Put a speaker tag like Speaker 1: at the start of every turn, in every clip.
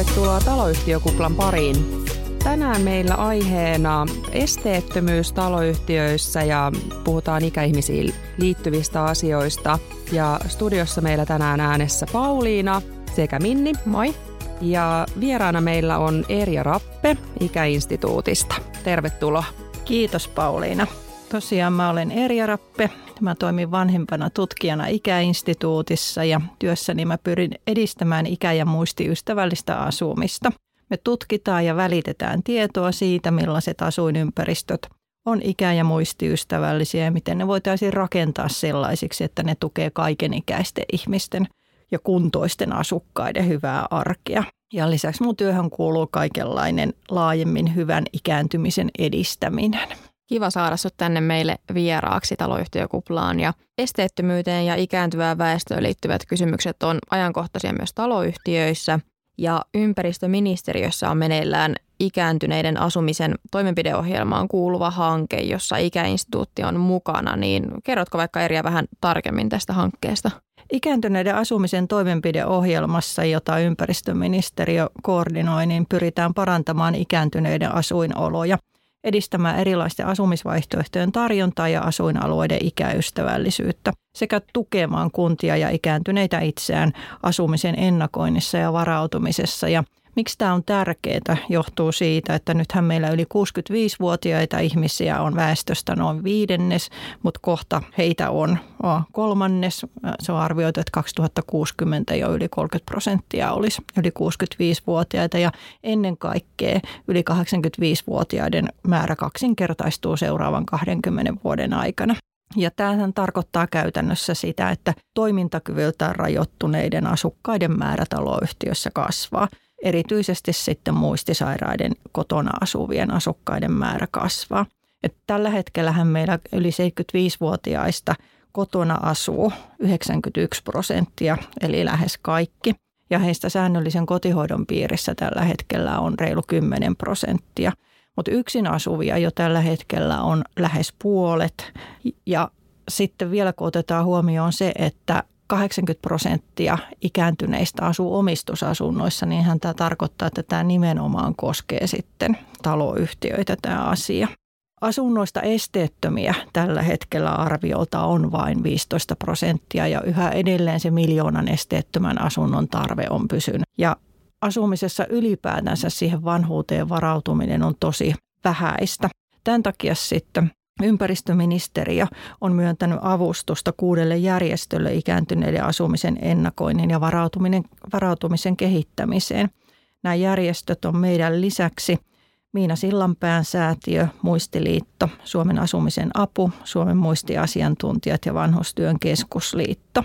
Speaker 1: Tervetuloa taloyhtiökuplan pariin. Tänään meillä aiheena esteettömyys taloyhtiöissä ja puhutaan ikäihmisiin liittyvistä asioista. Ja studiossa meillä tänään äänessä Pauliina sekä Minni.
Speaker 2: Moi.
Speaker 1: Ja vieraana meillä on Erja Rappe Ikäinstituutista. Tervetuloa.
Speaker 2: Kiitos Pauliina. Tosiaan mä olen Erja Rappe. Mä toimin vanhempana tutkijana Ikäinstituutissa ja työssäni mä pyrin edistämään ikä- ja muistiystävällistä asumista. Me tutkitaan ja välitetään tietoa siitä, millaiset asuinympäristöt on ikä- ja muistiystävällisiä ja miten ne voitaisiin rakentaa sellaisiksi, että ne tukee kaikenikäisten ihmisten ja kuntoisten asukkaiden hyvää arkea. Ja lisäksi mun työhön kuuluu kaikenlainen laajemmin hyvän ikääntymisen edistäminen.
Speaker 3: Kiva saada sinut tänne meille vieraaksi taloyhtiökuplaan. Ja esteettömyyteen ja ikääntyvään väestöön liittyvät kysymykset on ajankohtaisia myös taloyhtiöissä. Ja ympäristöministeriössä on meneillään ikääntyneiden asumisen toimenpideohjelmaan kuuluva hanke, jossa ikäinstituutti on mukana. Niin kerrotko vaikka Eriä vähän tarkemmin tästä hankkeesta?
Speaker 2: Ikääntyneiden asumisen toimenpideohjelmassa, jota ympäristöministeriö koordinoi, niin pyritään parantamaan ikääntyneiden asuinoloja – edistämään erilaisten asumisvaihtoehtojen tarjontaa ja asuinalueiden ikäystävällisyyttä sekä tukemaan kuntia ja ikääntyneitä itseään asumisen ennakoinnissa ja varautumisessa. Ja Miksi tämä on tärkeää, johtuu siitä, että nythän meillä yli 65-vuotiaita ihmisiä on väestöstä noin viidennes, mutta kohta heitä on kolmannes. Se on arvioitu, että 2060 jo yli 30 prosenttia olisi yli 65-vuotiaita ja ennen kaikkea yli 85-vuotiaiden määrä kaksinkertaistuu seuraavan 20 vuoden aikana. Ja tämähän tarkoittaa käytännössä sitä, että toimintakyvyltään rajoittuneiden asukkaiden määrä taloyhtiössä kasvaa – erityisesti sitten muistisairaiden kotona asuvien asukkaiden määrä kasvaa. Et tällä hetkellähän meillä yli 75-vuotiaista kotona asuu 91 prosenttia, eli lähes kaikki. Ja heistä säännöllisen kotihoidon piirissä tällä hetkellä on reilu 10 prosenttia. Mutta yksin asuvia jo tällä hetkellä on lähes puolet. Ja sitten vielä kun otetaan huomioon se, että 80 prosenttia ikääntyneistä asuu omistusasunnoissa, niin hän tämä tarkoittaa, että tämä nimenomaan koskee sitten taloyhtiöitä tämä asia. Asunnoista esteettömiä tällä hetkellä arviolta on vain 15 prosenttia ja yhä edelleen se miljoonan esteettömän asunnon tarve on pysynyt. Ja asumisessa ylipäätänsä siihen vanhuuteen varautuminen on tosi vähäistä. Tämän takia sitten Ympäristöministeriö on myöntänyt avustusta kuudelle järjestölle ikääntyneiden asumisen ennakoinnin ja varautuminen, varautumisen kehittämiseen. Nämä järjestöt on meidän lisäksi Miina Sillanpään säätiö, Muistiliitto, Suomen asumisen apu, Suomen muistiasiantuntijat ja Vanhustyön keskusliitto.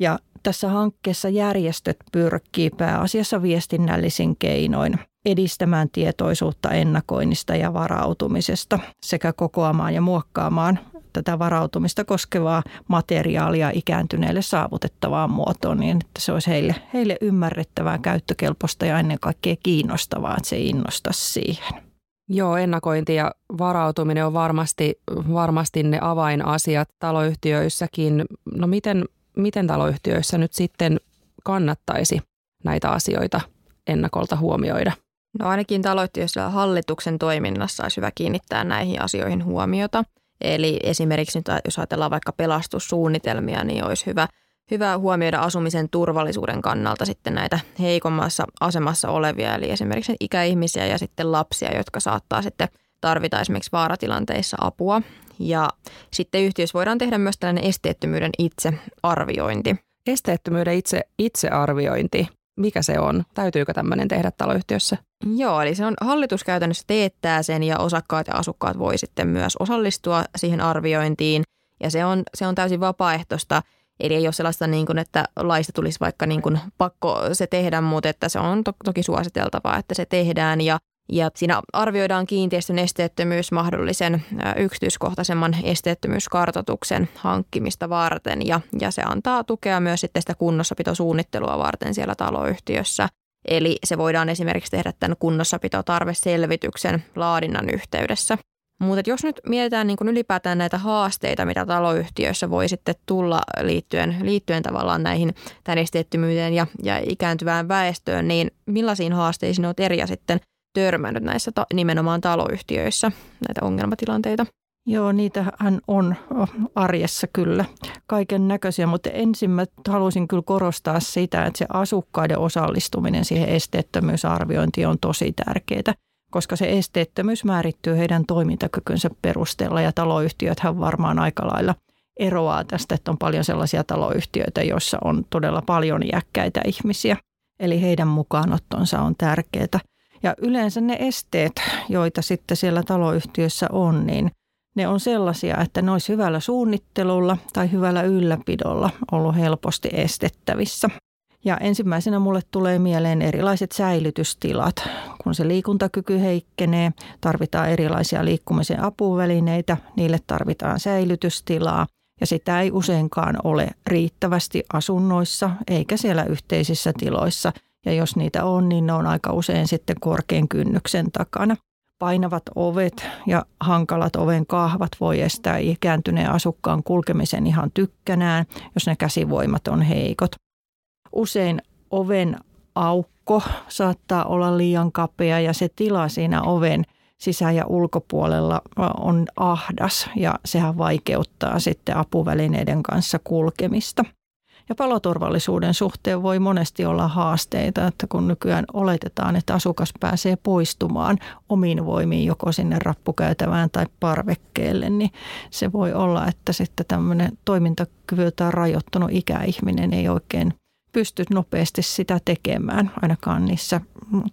Speaker 2: Ja tässä hankkeessa järjestöt pyrkii pääasiassa viestinnällisin keinoin edistämään tietoisuutta ennakoinnista ja varautumisesta sekä kokoamaan ja muokkaamaan tätä varautumista koskevaa materiaalia ikääntyneille saavutettavaan muotoon niin, että se olisi heille, heille ymmärrettävää, käyttökelpoista ja ennen kaikkea kiinnostavaa, että se innostaisi siihen.
Speaker 1: Joo, ennakointi ja varautuminen on varmasti, varmasti ne avainasiat taloyhtiöissäkin. No miten, miten taloyhtiöissä nyt sitten kannattaisi näitä asioita ennakolta huomioida?
Speaker 3: No ainakin taloyhtiössä hallituksen toiminnassa olisi hyvä kiinnittää näihin asioihin huomiota. Eli esimerkiksi nyt, jos ajatellaan vaikka pelastussuunnitelmia, niin olisi hyvä, hyvä huomioida asumisen turvallisuuden kannalta sitten näitä heikommassa asemassa olevia, eli esimerkiksi ikäihmisiä ja sitten lapsia, jotka saattaa sitten tarvita esimerkiksi vaaratilanteissa apua. Ja sitten yhtiössä voidaan tehdä myös tällainen esteettömyyden itsearviointi.
Speaker 1: Esteettömyyden itse, itsearviointi mikä se on? Täytyykö tämmöinen tehdä taloyhtiössä?
Speaker 3: Joo, eli se on hallitus käytännössä teettää sen ja osakkaat ja asukkaat voi sitten myös osallistua siihen arviointiin. Ja se on, se on täysin vapaaehtoista, eli ei ole sellaista, niin kuin, että laista tulisi vaikka niin kuin pakko se tehdä, mutta että se on to- toki suositeltavaa, että se tehdään. Ja ja siinä arvioidaan kiinteistön esteettömyys mahdollisen yksityiskohtaisemman esteettömyyskartoituksen hankkimista varten ja, ja se antaa tukea myös sitten sitä kunnossapitosuunnittelua varten siellä taloyhtiössä. Eli se voidaan esimerkiksi tehdä tämän kunnossapitotarveselvityksen laadinnan yhteydessä. Mutta jos nyt mietitään niin ylipäätään näitä haasteita, mitä taloyhtiöissä voi sitten tulla liittyen, liittyen tavallaan näihin tämän esteettömyyteen ja, ja ikääntyvään väestöön, niin millaisiin haasteisiin olet eri sitten törmännyt näissä ta- nimenomaan taloyhtiöissä, näitä ongelmatilanteita?
Speaker 2: Joo, niitähän on arjessa kyllä kaiken näköisiä, mutta ensin mä haluaisin kyllä korostaa sitä, että se asukkaiden osallistuminen siihen esteettömyysarviointiin on tosi tärkeää, koska se esteettömyys määrittyy heidän toimintakykynsä perusteella ja taloyhtiöthän varmaan aika lailla eroaa tästä, että on paljon sellaisia taloyhtiöitä, joissa on todella paljon iäkkäitä ihmisiä. Eli heidän mukaanottonsa on tärkeää. Ja yleensä ne esteet, joita sitten siellä taloyhtiössä on, niin ne on sellaisia, että ne olisi hyvällä suunnittelulla tai hyvällä ylläpidolla ollut helposti estettävissä. Ja ensimmäisenä mulle tulee mieleen erilaiset säilytystilat. Kun se liikuntakyky heikkenee, tarvitaan erilaisia liikkumisen apuvälineitä, niille tarvitaan säilytystilaa. Ja sitä ei useinkaan ole riittävästi asunnoissa eikä siellä yhteisissä tiloissa. Ja jos niitä on, niin ne on aika usein sitten korkean kynnyksen takana. Painavat ovet ja hankalat oven kahvat voi estää ikääntyneen asukkaan kulkemisen ihan tykkänään, jos ne käsivoimat on heikot. Usein oven aukko saattaa olla liian kapea ja se tila siinä oven sisä- ja ulkopuolella on ahdas ja sehän vaikeuttaa sitten apuvälineiden kanssa kulkemista – ja paloturvallisuuden suhteen voi monesti olla haasteita, että kun nykyään oletetaan, että asukas pääsee poistumaan omin voimiin joko sinne rappukäytävään tai parvekkeelle, niin se voi olla, että sitten tämmöinen toimintakyvyltään rajoittunut ikäihminen ei oikein pysty nopeasti sitä tekemään, ainakaan niissä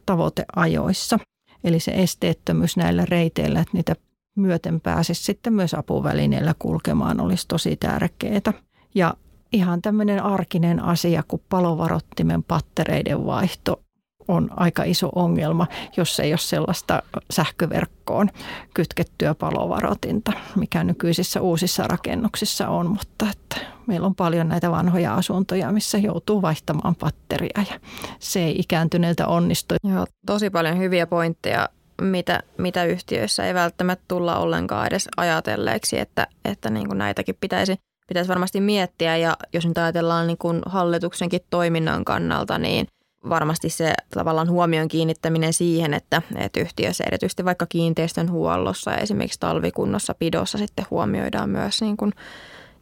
Speaker 2: tavoiteajoissa. Eli se esteettömyys näillä reiteillä, että niitä myöten pääsisi sitten myös apuvälineillä kulkemaan, olisi tosi tärkeää. Ja ihan tämmöinen arkinen asia kuin palovarottimen pattereiden vaihto on aika iso ongelma, jos ei ole sellaista sähköverkkoon kytkettyä palovarotinta, mikä nykyisissä uusissa rakennuksissa on, mutta että meillä on paljon näitä vanhoja asuntoja, missä joutuu vaihtamaan patteria ja se ei ikääntyneiltä onnistu.
Speaker 3: Joo, tosi paljon hyviä pointteja, mitä, mitä yhtiöissä ei välttämättä tulla ollenkaan edes ajatelleeksi, että, että niin kuin näitäkin pitäisi pitäisi varmasti miettiä ja jos nyt ajatellaan niin kuin hallituksenkin toiminnan kannalta, niin varmasti se tavallaan huomion kiinnittäminen siihen, että, että yhtiössä erityisesti vaikka kiinteistön huollossa ja esimerkiksi talvikunnossa pidossa sitten huomioidaan myös niin kuin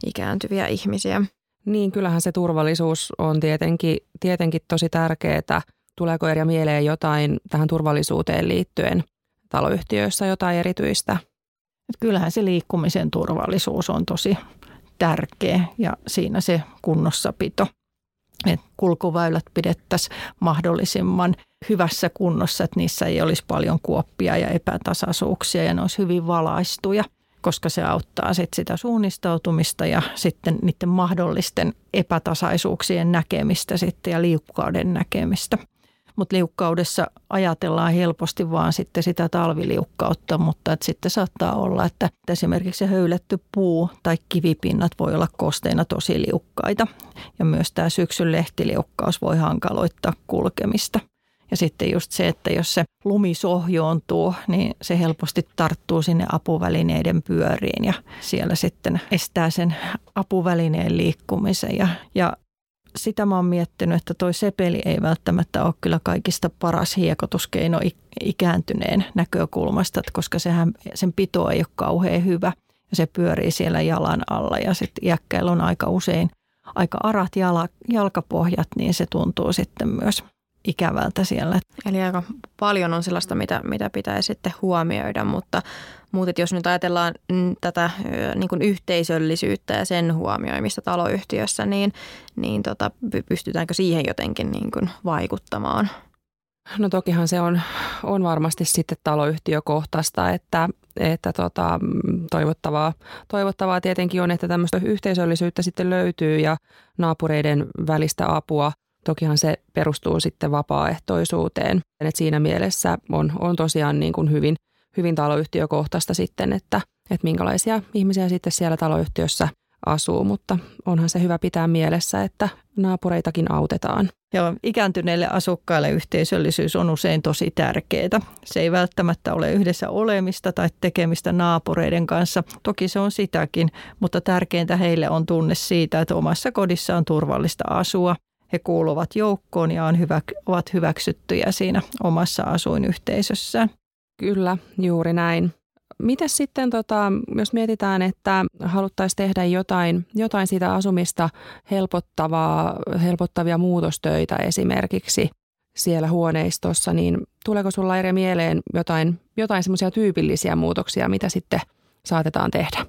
Speaker 3: ikääntyviä ihmisiä.
Speaker 1: Niin, kyllähän se turvallisuus on tietenkin, tietenkin tosi tärkeää. Tuleeko eri mieleen jotain tähän turvallisuuteen liittyen taloyhtiöissä, jotain erityistä?
Speaker 2: Kyllähän se liikkumisen turvallisuus on tosi tärkeä ja siinä se kunnossapito. Että kulkuväylät pidettäisiin mahdollisimman hyvässä kunnossa, että niissä ei olisi paljon kuoppia ja epätasaisuuksia ja ne olisi hyvin valaistuja, koska se auttaa sit sitä suunnistautumista ja sitten niiden mahdollisten epätasaisuuksien näkemistä sitten ja liukkauden näkemistä – mutta liukkaudessa ajatellaan helposti vaan sitten sitä talviliukkautta, mutta että sitten saattaa olla, että esimerkiksi se höyletty puu tai kivipinnat voi olla kosteina tosi liukkaita. Ja myös tämä syksyn lehtiliukkaus voi hankaloittaa kulkemista. Ja sitten just se, että jos se lumi sohjoontuu, niin se helposti tarttuu sinne apuvälineiden pyöriin ja siellä sitten estää sen apuvälineen liikkumisen. Ja, ja sitä mä oon miettinyt, että toi sepeli ei välttämättä ole kyllä kaikista paras hiekotuskeino ikääntyneen näkökulmasta, koska sehän, sen pito ei ole kauhean hyvä ja se pyörii siellä jalan alla ja sitten iäkkäillä on aika usein aika arat jala, jalkapohjat, niin se tuntuu sitten myös ikävältä siellä.
Speaker 3: Eli aika paljon on sellaista, mitä, mitä pitää sitten huomioida, mutta, mutta jos nyt ajatellaan tätä niin kuin yhteisöllisyyttä ja sen huomioimista taloyhtiössä, niin, niin tota, pystytäänkö siihen jotenkin niin kuin vaikuttamaan?
Speaker 1: No tokihan se on, on varmasti sitten taloyhtiökohtaista, että, että tota, toivottavaa, toivottavaa tietenkin on, että tämmöistä yhteisöllisyyttä sitten löytyy ja naapureiden välistä apua – Tokihan se perustuu sitten vapaaehtoisuuteen. Et siinä mielessä on, on tosiaan niin kuin hyvin, hyvin taloyhtiökohtaista sitten, että, että minkälaisia ihmisiä sitten siellä taloyhtiössä asuu, mutta onhan se hyvä pitää mielessä, että naapureitakin autetaan.
Speaker 2: Ja ikääntyneille asukkaille yhteisöllisyys on usein tosi tärkeää. Se ei välttämättä ole yhdessä olemista tai tekemistä naapureiden kanssa. Toki se on sitäkin, mutta tärkeintä heille on tunne siitä, että omassa kodissa on turvallista asua. He kuuluvat joukkoon ja on hyvä, ovat hyväksyttyjä siinä omassa asuinyhteisössään.
Speaker 1: Kyllä, juuri näin. Miten sitten, tota, jos mietitään, että haluttaisiin tehdä jotain, jotain siitä asumista helpottavaa, helpottavia muutostöitä esimerkiksi siellä huoneistossa, niin tuleeko sulla eri mieleen jotain, jotain semmoisia tyypillisiä muutoksia, mitä sitten saatetaan tehdä?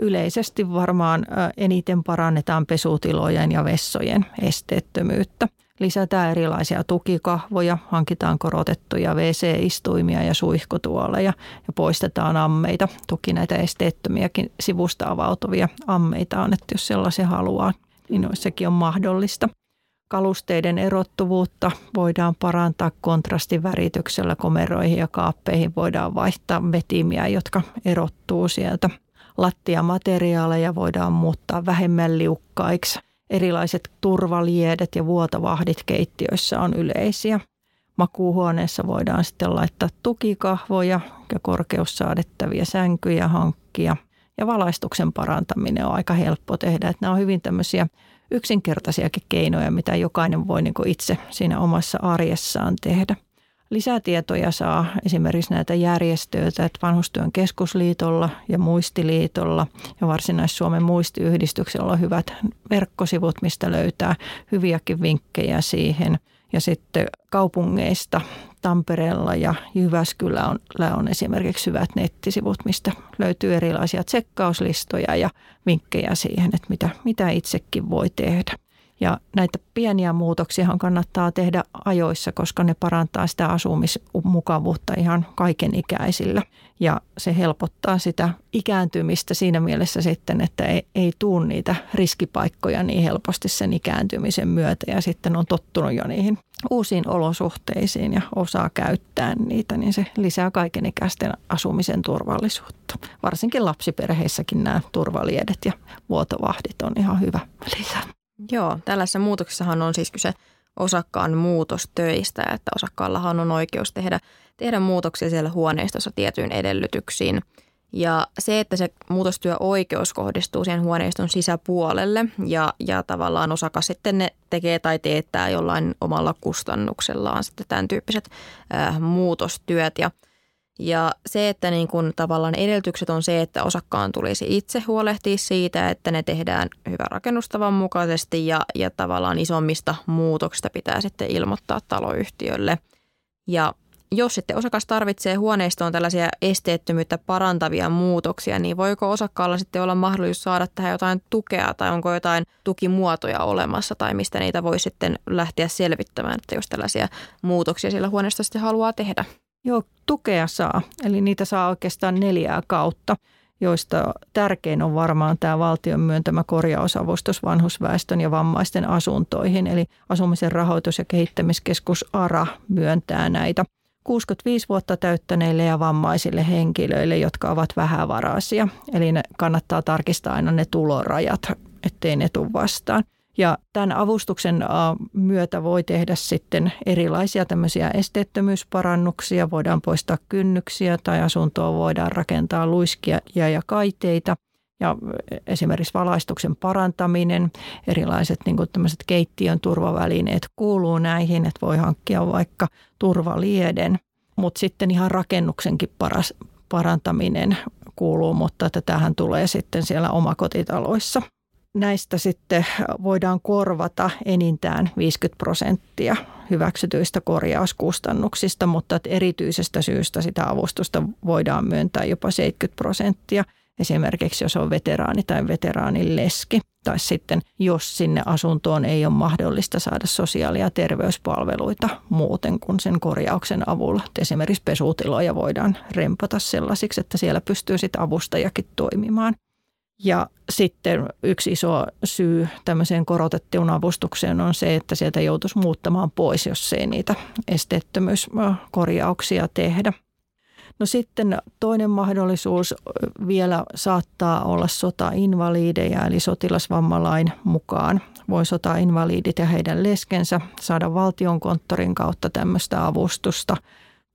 Speaker 2: Yleisesti varmaan eniten parannetaan pesutilojen ja vessojen esteettömyyttä. Lisätään erilaisia tukikahvoja, hankitaan korotettuja WC-istuimia ja suihkutuoleja ja poistetaan ammeita. Toki näitä esteettömiäkin sivusta avautuvia ammeita on, että jos sellaisia haluaa, niin sekin on mahdollista. Kalusteiden erottuvuutta voidaan parantaa kontrastivärityksellä komeroihin ja kaappeihin. Voidaan vaihtaa vetimiä, jotka erottuu sieltä. Lattiamateriaaleja voidaan muuttaa vähemmän liukkaiksi Erilaiset turvaliedet ja vuotovahdit keittiöissä on yleisiä. Makuuhuoneessa voidaan sitten laittaa tukikahvoja ja korkeussaadettavia sänkyjä hankkia. Ja valaistuksen parantaminen on aika helppo tehdä. Että nämä on hyvin tämmöisiä yksinkertaisiakin keinoja, mitä jokainen voi niin itse siinä omassa arjessaan tehdä. Lisätietoja saa esimerkiksi näitä järjestöitä, että Vanhustyön keskusliitolla ja Muistiliitolla ja Varsinais-Suomen muistiyhdistyksellä on hyvät verkkosivut, mistä löytää hyviäkin vinkkejä siihen. Ja sitten kaupungeista Tampereella ja Jyväskylällä on esimerkiksi hyvät nettisivut, mistä löytyy erilaisia tsekkauslistoja ja vinkkejä siihen, että mitä, mitä itsekin voi tehdä. Ja näitä pieniä muutoksia kannattaa tehdä ajoissa, koska ne parantaa sitä asumismukavuutta ihan kaiken ikäisillä. Ja se helpottaa sitä ikääntymistä siinä mielessä sitten, että ei, ei tuu niitä riskipaikkoja niin helposti sen ikääntymisen myötä. Ja sitten on tottunut jo niihin uusiin olosuhteisiin ja osaa käyttää niitä, niin se lisää kaikenikäisten asumisen turvallisuutta. Varsinkin lapsiperheissäkin nämä turvaliedet ja vuotovahdit on ihan hyvä lisää.
Speaker 3: Joo, tällaisessa muutoksessahan on siis kyse osakkaan muutostöistä, että osakkaallahan on oikeus tehdä, tehdä muutoksia siellä huoneistossa tietyin edellytyksiin. Ja se, että se muutostyöoikeus kohdistuu siihen huoneiston sisäpuolelle ja, ja tavallaan osakas sitten ne tekee tai teettää jollain omalla kustannuksellaan sitten tämän tyyppiset äh, muutostyöt. Ja ja se, että niin kun tavallaan edellytykset on se, että osakkaan tulisi itse huolehtia siitä, että ne tehdään hyvän rakennustavan mukaisesti ja, ja tavallaan isommista muutoksista pitää sitten ilmoittaa taloyhtiölle. Ja jos sitten osakas tarvitsee huoneistoon tällaisia esteettömyyttä parantavia muutoksia, niin voiko osakkaalla sitten olla mahdollisuus saada tähän jotain tukea tai onko jotain tukimuotoja olemassa tai mistä niitä voi sitten lähteä selvittämään, että jos tällaisia muutoksia sillä huoneistossa sitten haluaa tehdä?
Speaker 2: Joo, tukea saa. Eli niitä saa oikeastaan neljää kautta, joista tärkein on varmaan tämä valtion myöntämä korjausavustus vanhusväestön ja vammaisten asuntoihin. Eli Asumisen rahoitus- ja kehittämiskeskus ARA myöntää näitä 65 vuotta täyttäneille ja vammaisille henkilöille, jotka ovat vähävaraisia. Eli ne kannattaa tarkistaa aina ne tulorajat, ettei ne tule vastaan. Ja tämän avustuksen myötä voi tehdä sitten erilaisia tämmöisiä esteettömyysparannuksia, voidaan poistaa kynnyksiä tai asuntoa voidaan rakentaa luiskia ja kaiteita. Ja esimerkiksi valaistuksen parantaminen, erilaiset niin kuin tämmöiset keittiön turvavälineet kuuluu näihin, että voi hankkia vaikka turvalieden. Mutta sitten ihan rakennuksenkin paras, parantaminen kuuluu, mutta tähän tulee sitten siellä omakotitaloissa – näistä sitten voidaan korvata enintään 50 prosenttia hyväksytyistä korjauskustannuksista, mutta erityisestä syystä sitä avustusta voidaan myöntää jopa 70 prosenttia. Esimerkiksi jos on veteraani tai veteraanin leski, tai sitten jos sinne asuntoon ei ole mahdollista saada sosiaali- ja terveyspalveluita muuten kuin sen korjauksen avulla. Esimerkiksi pesutiloja voidaan rempata sellaisiksi, että siellä pystyy sitten avustajakin toimimaan. Ja sitten yksi iso syy tämmöiseen korotettuun avustukseen on se, että sieltä joutuisi muuttamaan pois, jos ei niitä esteettömyyskorjauksia tehdä. No sitten toinen mahdollisuus vielä saattaa olla sotainvaliideja, eli sotilasvammalain mukaan voi sotainvalidit ja heidän leskensä saada valtionkonttorin kautta tämmöistä avustusta.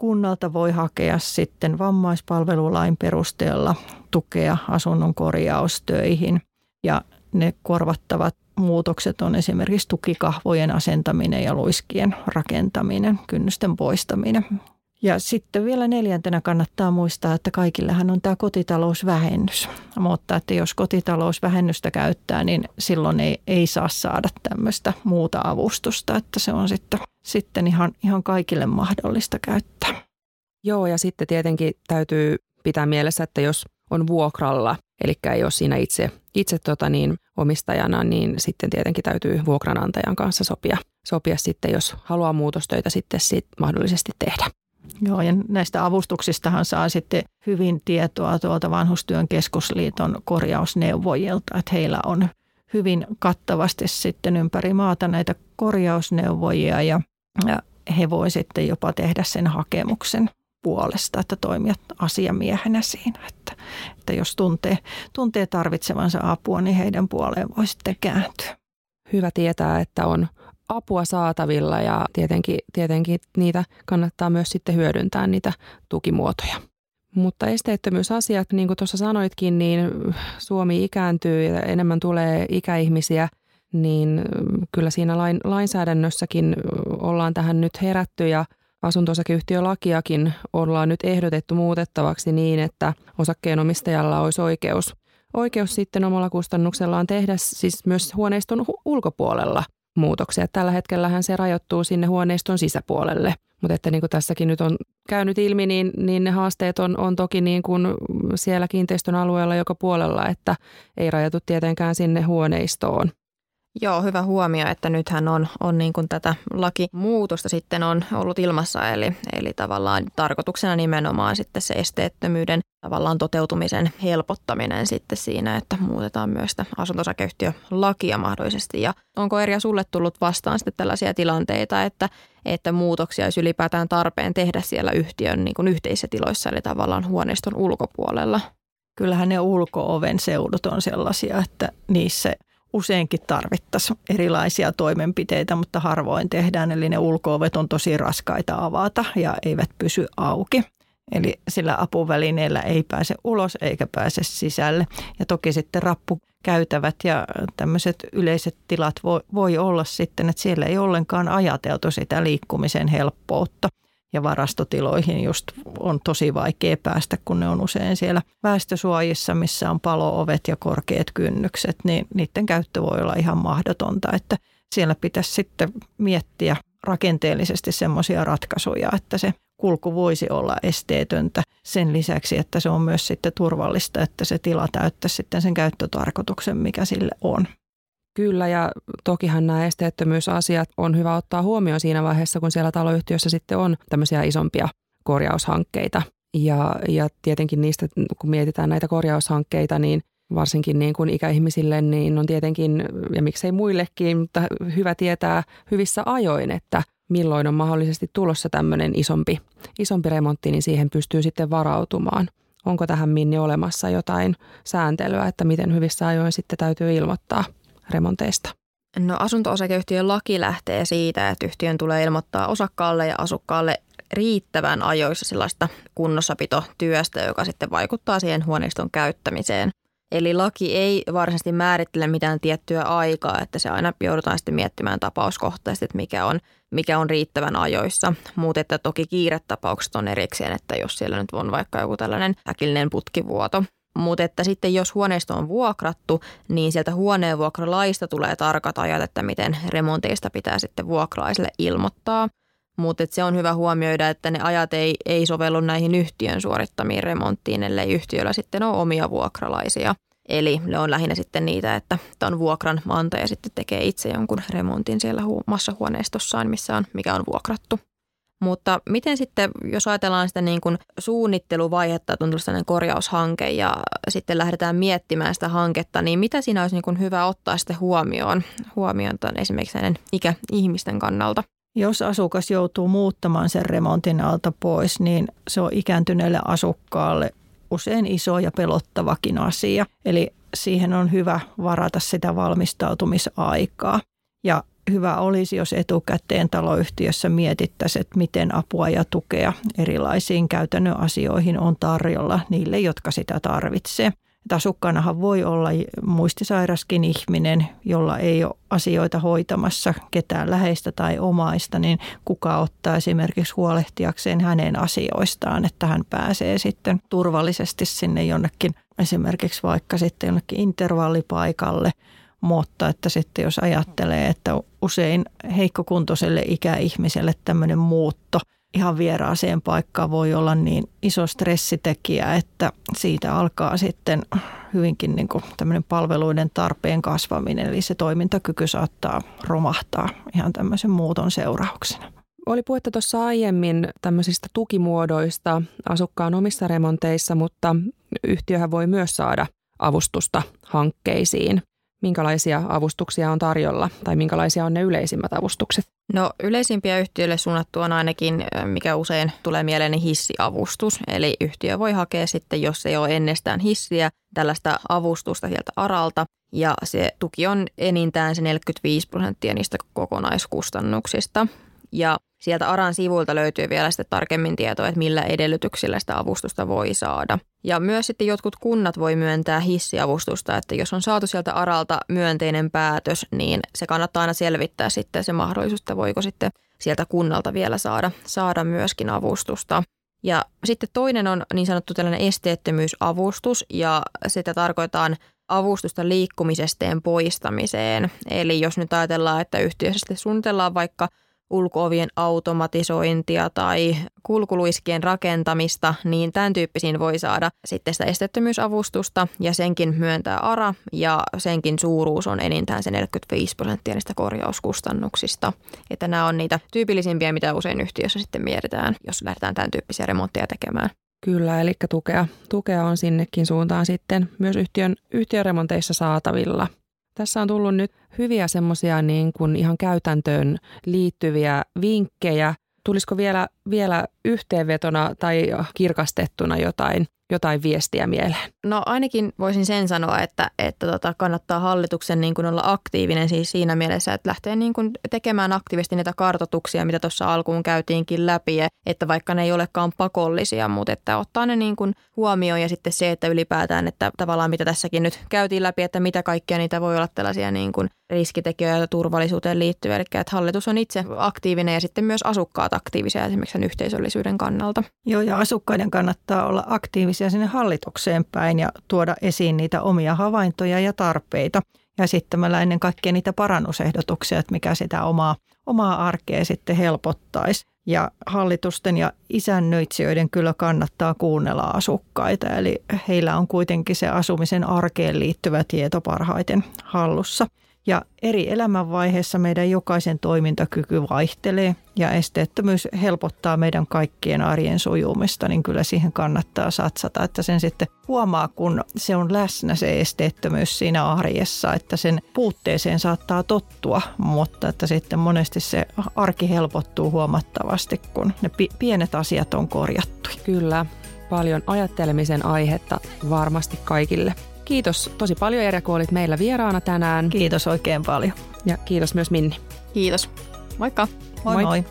Speaker 2: Kunnalta voi hakea sitten vammaispalvelulain perusteella tukea asunnon korjaustöihin ja ne korvattavat muutokset on esimerkiksi tukikahvojen asentaminen ja luiskien rakentaminen, kynnysten poistaminen. Ja sitten vielä neljäntenä kannattaa muistaa, että kaikillehan on tämä kotitalousvähennys. Mutta että jos kotitalousvähennystä käyttää, niin silloin ei, ei saa saada tämmöistä muuta avustusta. Että se on sitten, sitten ihan, ihan kaikille mahdollista käyttää.
Speaker 1: Joo, ja sitten tietenkin täytyy pitää mielessä, että jos on vuokralla, eli ei ole siinä itse, itse tota niin, omistajana, niin sitten tietenkin täytyy vuokranantajan kanssa sopia, sopia sitten, jos haluaa muutostöitä sitten sit mahdollisesti tehdä.
Speaker 2: Joo, ja näistä avustuksistahan saa sitten hyvin tietoa tuolta Vanhustyön keskusliiton korjausneuvojilta, että heillä on hyvin kattavasti sitten ympäri maata näitä korjausneuvojia ja, ja he voi sitten jopa tehdä sen hakemuksen puolesta, että toimia asiamiehenä siinä. Että, että jos tuntee, tuntee tarvitsevansa apua, niin heidän puoleen voi sitten kääntyä.
Speaker 1: Hyvä tietää, että on apua saatavilla ja tietenkin, tietenkin niitä kannattaa myös sitten hyödyntää niitä tukimuotoja. Mutta esteettömyysasiat, niin kuin tuossa sanoitkin, niin Suomi ikääntyy ja enemmän tulee ikäihmisiä, niin kyllä siinä lain, lainsäädännössäkin ollaan tähän nyt herätty ja asunto-osakeyhtiölakiakin ollaan nyt ehdotettu muutettavaksi niin, että osakkeenomistajalla olisi oikeus, oikeus sitten omalla kustannuksellaan tehdä siis myös huoneiston ulkopuolella – muutoksia. Tällä hetkellähän se rajoittuu sinne huoneiston sisäpuolelle. Mutta että niin kuin tässäkin nyt on käynyt ilmi, niin, niin ne haasteet on, on toki niin kuin siellä kiinteistön alueella joka puolella, että ei rajatu tietenkään sinne huoneistoon.
Speaker 3: Joo, hyvä huomio, että nythän on, on niin kuin tätä lakimuutosta sitten on ollut ilmassa, eli, eli tavallaan tarkoituksena nimenomaan sitten se esteettömyyden tavallaan toteutumisen helpottaminen sitten siinä, että muutetaan myös sitä asuntosakeyhtiölakia mahdollisesti. Ja onko Erja sulle tullut vastaan sitten tällaisia tilanteita, että, että muutoksia olisi ylipäätään tarpeen tehdä siellä yhtiön niin kuin yhteisissä tiloissa, eli tavallaan huoneiston ulkopuolella?
Speaker 2: Kyllähän ne ulkooven seudut on sellaisia, että niissä – useinkin tarvittaisiin erilaisia toimenpiteitä, mutta harvoin tehdään. Eli ne ulkoovet on tosi raskaita avata ja eivät pysy auki. Eli sillä apuvälineellä ei pääse ulos eikä pääse sisälle. Ja toki sitten rappukäytävät ja tämmöiset yleiset tilat voi, voi olla sitten, että siellä ei ollenkaan ajateltu sitä liikkumisen helppoutta ja varastotiloihin just on tosi vaikea päästä, kun ne on usein siellä väestösuojissa, missä on paloovet ja korkeat kynnykset, niin niiden käyttö voi olla ihan mahdotonta, että siellä pitäisi sitten miettiä rakenteellisesti semmoisia ratkaisuja, että se kulku voisi olla esteetöntä sen lisäksi, että se on myös sitten turvallista, että se tila täyttäisi sitten sen käyttötarkoituksen, mikä sille on.
Speaker 1: Kyllä ja tokihan nämä esteettömyysasiat on hyvä ottaa huomioon siinä vaiheessa, kun siellä taloyhtiössä sitten on tämmöisiä isompia korjaushankkeita. Ja, ja tietenkin niistä, kun mietitään näitä korjaushankkeita, niin varsinkin niin kuin ikäihmisille, niin on tietenkin, ja miksei muillekin, mutta hyvä tietää hyvissä ajoin, että milloin on mahdollisesti tulossa tämmöinen isompi, isompi remontti, niin siihen pystyy sitten varautumaan. Onko tähän Minni olemassa jotain sääntelyä, että miten hyvissä ajoin sitten täytyy ilmoittaa – remonteista?
Speaker 3: No asunto-osakeyhtiön laki lähtee siitä, että yhtiön tulee ilmoittaa osakkaalle ja asukkaalle riittävän ajoissa sellaista kunnossapitotyöstä, joka sitten vaikuttaa siihen huoneiston käyttämiseen. Eli laki ei varsinaisesti määrittele mitään tiettyä aikaa, että se aina joudutaan sitten miettimään tapauskohtaisesti, että mikä on, mikä on riittävän ajoissa. Mutta että toki kiiretapaukset on erikseen, että jos siellä nyt on vaikka joku tällainen äkillinen putkivuoto, mutta että sitten jos huoneisto on vuokrattu, niin sieltä huoneenvuokralaista tulee tarkat ajat, että miten remonteista pitää sitten vuokralaiselle ilmoittaa. Mutta se on hyvä huomioida, että ne ajat ei, ei sovellu näihin yhtiön suorittamiin remonttiin, ellei yhtiöllä sitten ole omia vuokralaisia. Eli ne on lähinnä sitten niitä, että on vuokran ja sitten tekee itse jonkun remontin siellä omassa huoneistossaan, missä on, mikä on vuokrattu. Mutta miten sitten, jos ajatellaan sitä niin kuin suunnitteluvaihetta, tullut sellainen korjaushanke ja sitten lähdetään miettimään sitä hanketta, niin mitä siinä olisi niin kuin hyvä ottaa sitten huomioon, huomioon tämän esimerkiksi näiden ikäihmisten kannalta?
Speaker 2: Jos asukas joutuu muuttamaan sen remontin alta pois, niin se on ikääntyneelle asukkaalle usein iso ja pelottavakin asia. Eli siihen on hyvä varata sitä valmistautumisaikaa. Ja hyvä olisi, jos etukäteen taloyhtiössä mietittäisiin, että miten apua ja tukea erilaisiin käytännön asioihin on tarjolla niille, jotka sitä tarvitsee. Että asukkaanahan voi olla muistisairaskin ihminen, jolla ei ole asioita hoitamassa ketään läheistä tai omaista, niin kuka ottaa esimerkiksi huolehtiakseen hänen asioistaan, että hän pääsee sitten turvallisesti sinne jonnekin esimerkiksi vaikka sitten jonnekin intervallipaikalle – mutta että sitten jos ajattelee, että usein heikkokuntoiselle ikäihmiselle tämmöinen muutto ihan vieraaseen paikkaan voi olla niin iso stressitekijä, että siitä alkaa sitten hyvinkin niin kuin tämmöinen palveluiden tarpeen kasvaminen, eli se toimintakyky saattaa romahtaa ihan tämmöisen muuton seurauksena.
Speaker 1: Oli puhetta tuossa aiemmin tämmöisistä tukimuodoista asukkaan omissa remonteissa, mutta yhtiöhän voi myös saada avustusta hankkeisiin minkälaisia avustuksia on tarjolla tai minkälaisia on ne yleisimmät avustukset?
Speaker 3: No yleisimpiä yhtiöille suunnattu on ainakin, mikä usein tulee mieleen, niin hissiavustus. Eli yhtiö voi hakea sitten, jos ei ole ennestään hissiä, tällaista avustusta sieltä aralta. Ja se tuki on enintään se 45 prosenttia niistä kokonaiskustannuksista. Ja sieltä ARAN sivuilta löytyy vielä sitten tarkemmin tietoa, että millä edellytyksillä sitä avustusta voi saada. Ja myös sitten jotkut kunnat voi myöntää hissiavustusta, että jos on saatu sieltä ARALta myönteinen päätös, niin se kannattaa aina selvittää sitten se mahdollisuus, että voiko sitten sieltä kunnalta vielä saada, saada myöskin avustusta. Ja sitten toinen on niin sanottu tällainen esteettömyysavustus ja sitä tarkoitetaan avustusta liikkumisesteen poistamiseen. Eli jos nyt ajatellaan, että yhtiössä suunnitellaan vaikka – ulkoovien automatisointia tai kulkuluiskien rakentamista, niin tämän tyyppisiin voi saada sitten sitä esteettömyysavustusta ja senkin myöntää ARA ja senkin suuruus on enintään se 45 prosenttia niistä korjauskustannuksista. Että nämä on niitä tyypillisimpiä, mitä usein yhtiössä sitten mietitään, jos lähdetään tämän tyyppisiä remontteja tekemään.
Speaker 1: Kyllä, eli tukea, tukea on sinnekin suuntaan sitten myös yhtiön, yhtiön remonteissa saatavilla – tässä on tullut nyt hyviä semmoisia niin kuin ihan käytäntöön liittyviä vinkkejä. Tulisiko vielä, vielä yhteenvetona tai kirkastettuna jotain jotain viestiä mieleen?
Speaker 3: No ainakin voisin sen sanoa, että, että tota, kannattaa hallituksen niin kuin olla aktiivinen siis siinä mielessä, että lähtee niin kuin tekemään aktiivisesti niitä kartotuksia, mitä tuossa alkuun käytiinkin läpi, että vaikka ne ei olekaan pakollisia, mutta että ottaa ne niin kuin huomioon ja sitten se, että ylipäätään, että tavallaan mitä tässäkin nyt käytiin läpi, että mitä kaikkia niitä voi olla tällaisia niin kuin riskitekijöitä turvallisuuteen liittyen. Eli että hallitus on itse aktiivinen ja sitten myös asukkaat aktiivisia esimerkiksi sen yhteisöllisyyden kannalta.
Speaker 2: Joo, ja asukkaiden kannattaa olla aktiivisia sinne hallitukseen päin ja tuoda esiin niitä omia havaintoja ja tarpeita. Ja esittämällä ennen kaikkea niitä parannusehdotuksia, että mikä sitä omaa, omaa arkea sitten helpottaisi. Ja hallitusten ja isännöitsijöiden kyllä kannattaa kuunnella asukkaita, eli heillä on kuitenkin se asumisen arkeen liittyvä tieto parhaiten hallussa. Ja eri elämänvaiheessa meidän jokaisen toimintakyky vaihtelee ja esteettömyys helpottaa meidän kaikkien arjen sujumista, niin kyllä siihen kannattaa satsata, että sen sitten huomaa, kun se on läsnä se esteettömyys siinä arjessa, että sen puutteeseen saattaa tottua, mutta että sitten monesti se arki helpottuu huomattavasti, kun ne pienet asiat on korjattu.
Speaker 1: Kyllä, paljon ajattelemisen aihetta varmasti kaikille. Kiitos tosi paljon Erja, kun olit meillä vieraana tänään.
Speaker 2: Kiitos oikein paljon.
Speaker 1: Ja kiitos myös Minni.
Speaker 3: Kiitos. Moikka.
Speaker 2: Moi moi. moi.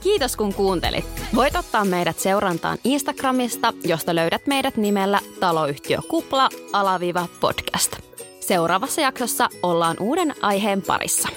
Speaker 4: Kiitos kun kuuntelit. Voit ottaa meidät seurantaan Instagramista, josta löydät meidät nimellä taloyhtiö Kupla alaviva podcast. Seuraavassa jaksossa ollaan uuden aiheen parissa.